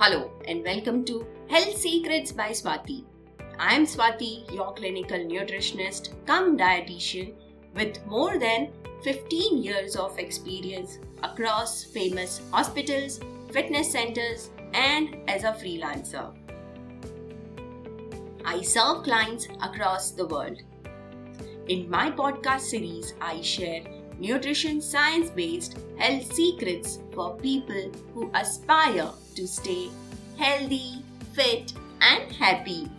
Hello and welcome to Health Secrets by Swati. I am Swati, your clinical nutritionist cum dietitian with more than 15 years of experience across famous hospitals, fitness centers, and as a freelancer. I serve clients across the world. In my podcast series, I share nutrition science based health secrets for people who aspire to stay healthy, fit, and happy.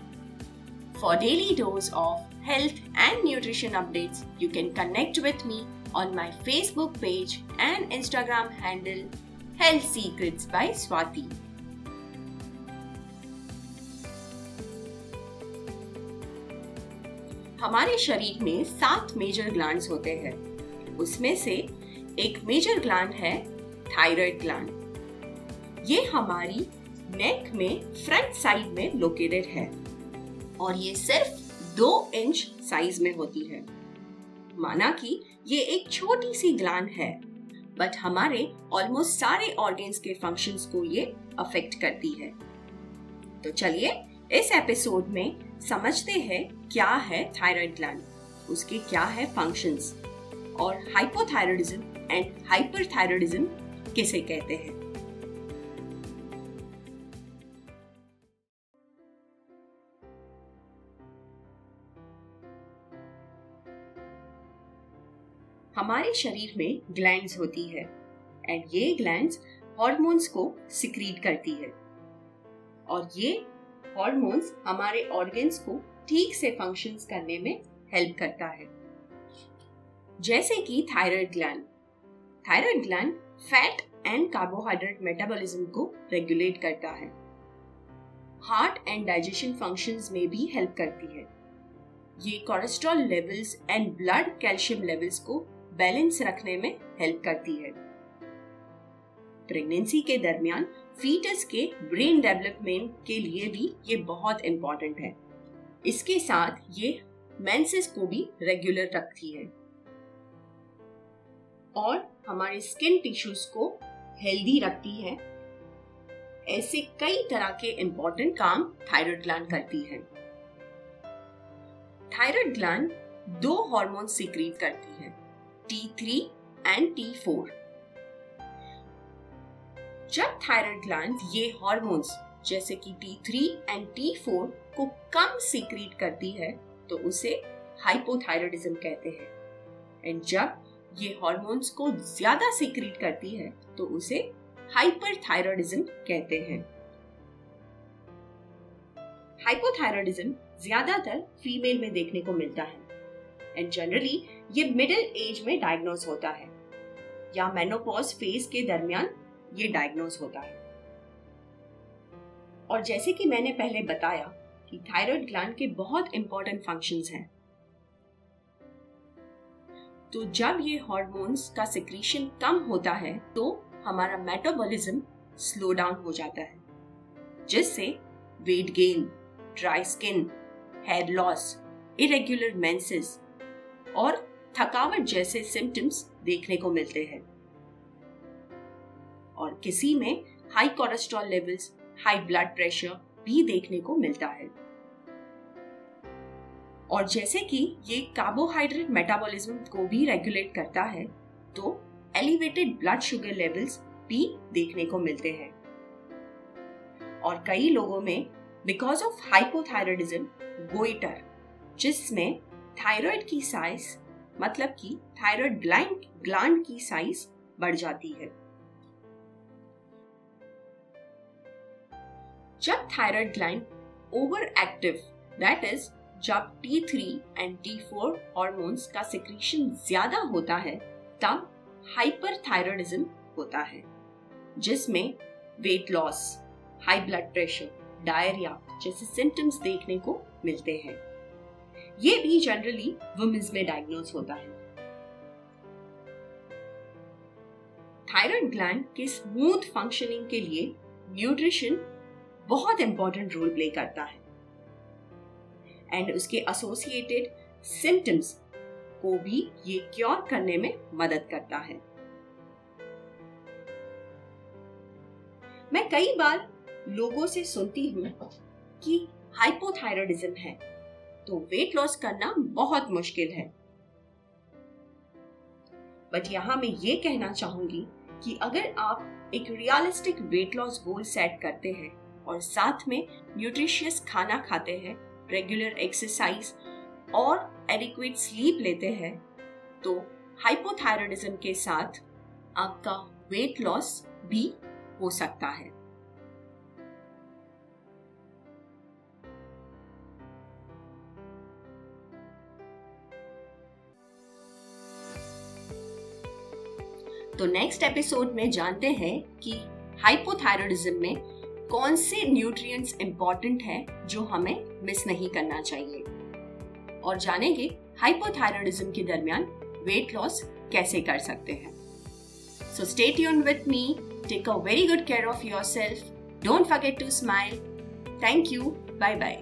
For daily dose of health and nutrition updates, you can connect with me on my Facebook page and Instagram handle Health Secrets by Swati. हमारे शरीर में सात major glands होते हैं उसमें से एक major gland है थायराइड ग्लैंड ये हमारी नेक में फ्रंट साइड में लोकेटेड है और ये सिर्फ़ दो इंच साइज़ में होती है। माना कि ये एक छोटी सी ग्लैंड है बट हमारे ऑलमोस्ट सारे ऑर्गन्स के फ़ंक्शंस को ये अफेक्ट करती है। तो चलिए इस एपिसोड में समझते हैं क्या है थायराइड ग्लैंड उसके क्या है फ़ंक्शंस और हाइपोथायरॉयडिज्म एंड हाइपरथायरॉयडिज्म किसे कहते हैं? हमारे शरीर में ग्लैंड्स होती है एंड ये ग्लैंड्स हॉर्मोन्स को सिक्रीट करती है और ये हॉर्मोन्स हमारे ऑर्गन्स को ठीक से फ़ंक्शंस करने में हेल्प करता है। जैसे कि thyroid gland thyroid gland fat and carbohydrate metabolism को रेगुलेट करता है. हार्ट एंड डाइजेशन फ़ंक्शंस में भी हेल्प करती है. ये cholesterol levels and blood calcium levels को बैलेंस रखने में हेल्प करती है. प्रेगनेंसी के दरमियान फीटस के ब्रेन डेवलपमेंट के लिए भी ये बहुत इंपॉर्टेंट है. इसके साथ ये मेंसेस को भी रेगुलर रखती है. और हमारे स्किन टिश्यूज को हेल्दी रखती है। ऐसे कई तरह के इंपॉर्टेंट काम थायराइड ग्लैंड करती है। थायराइड ग्लैंड दो हार्मोन सीक्रेट करती है T3 एंड T4 जब थायराइड ग्लैंड ये हार्मोन्स जैसे कि T3 एंड T4 को कम सीक्रेट करती है तो उसे हाइपोथायरॉयडिज्म कहते हैं। एंड जब ये हॉर्मोन्स को ज़्यादा सीक्रेट करती है तो उसे हाइपरथायरॉयडिज्म कहते हैं। हाइपोथायरॉयडिज्म ज़्यादातर फीमेल में देखने को मिलता है। एंड जनरली ये मिडिल एज में डायग्नोस होता है। या मेनोपॉज फ़ेज़ के दरमियान ये डायग्नोस होता है। और जैसे कि मैंने पहले बताया कि थायराइड ग्लैंड के बहुत इंपॉर्टेंट फ़ंक्शंस हैं। तो जब ये हॉर्मोन्स का सिक्रीशन कम होता है तो हमारा मेटाबॉलिज्म स्लो डाउन हो जाता है, जिससे weight gain dry skin hair loss irregular menses और थकावट जैसे सिम्टम्स देखने को मिलते हैं। और किसी में high cholesterol levels high blood pressure भी देखने को मिलता है। और जैसे कि ये कार्बोहाइड्रेट मेटाबॉलिज्म को भी रेगुलेट करता है तो एलिवेटेड ब्लड शुगर लेवल्स भी देखने को मिलते हैं। और कई लोगों में बिकॉज़ ऑफ़ हाइपोथायरॉयडिज्म गोइटर जिसमें थायराइड की साइज़ मतलब कि थायराइड ग्लैंड ग्लैंड की साइज़ बढ़ जाती है। जब thyroid gland over active that is जब T3 एंड T4 हॉर्मोन्स का सिक्रीशन ज़्यादा होता है, तब हाइपरथायरॉयडिज्म होता है, जिसमें weight loss high blood pressure diarrhoea जैसे सिम्टम्स देखने को मिलते हैं। ये भी जनरली वुमेन्स में डायग्नोज होता है। थायराइड ग्लैंड के स्मूथ फंक्शनिंग के लिए न्यूट्रिशन बहुत इंपॉर्टेंट रोल प्ले करता है। एंड उसके एसोसिएटेड सिम्टम्स को भी ये क्योर करने में मदद करता है। मैं कई बार लोगों से सुनती हूँ कि हाइपोथायरॉयडिज्म है तो वेट लॉस करना बहुत मुश्किल है। बट यहाँ मैं ये कहना चाहूँगी कि अगर आप एक realistic weight loss goal set करते हैं और साथ में न्यूट्रिशियस खाना खाते हैं रेगुलर एक्सरसाइज और एडिक्वेट स्लीप लेते हैं तो हाइपोथायरॉयडिज्म के साथ आपका वेट लॉस भी हो सकता है। तो नेक्स्ट एपिसोड में जानते हैं कि हाइपोथायरॉयडिज्म में कौन से न्यूट्रिएंट्स इंपॉर्टेंट है जो हमें मिस नहीं करना चाहिए? और जानेंगे हाइपोथायरॉयडिज्म के दरमियान वेट लॉस कैसे कर सकते हैं। So stay tune with me take a very good care of your self don't forget to smile thank you bye bye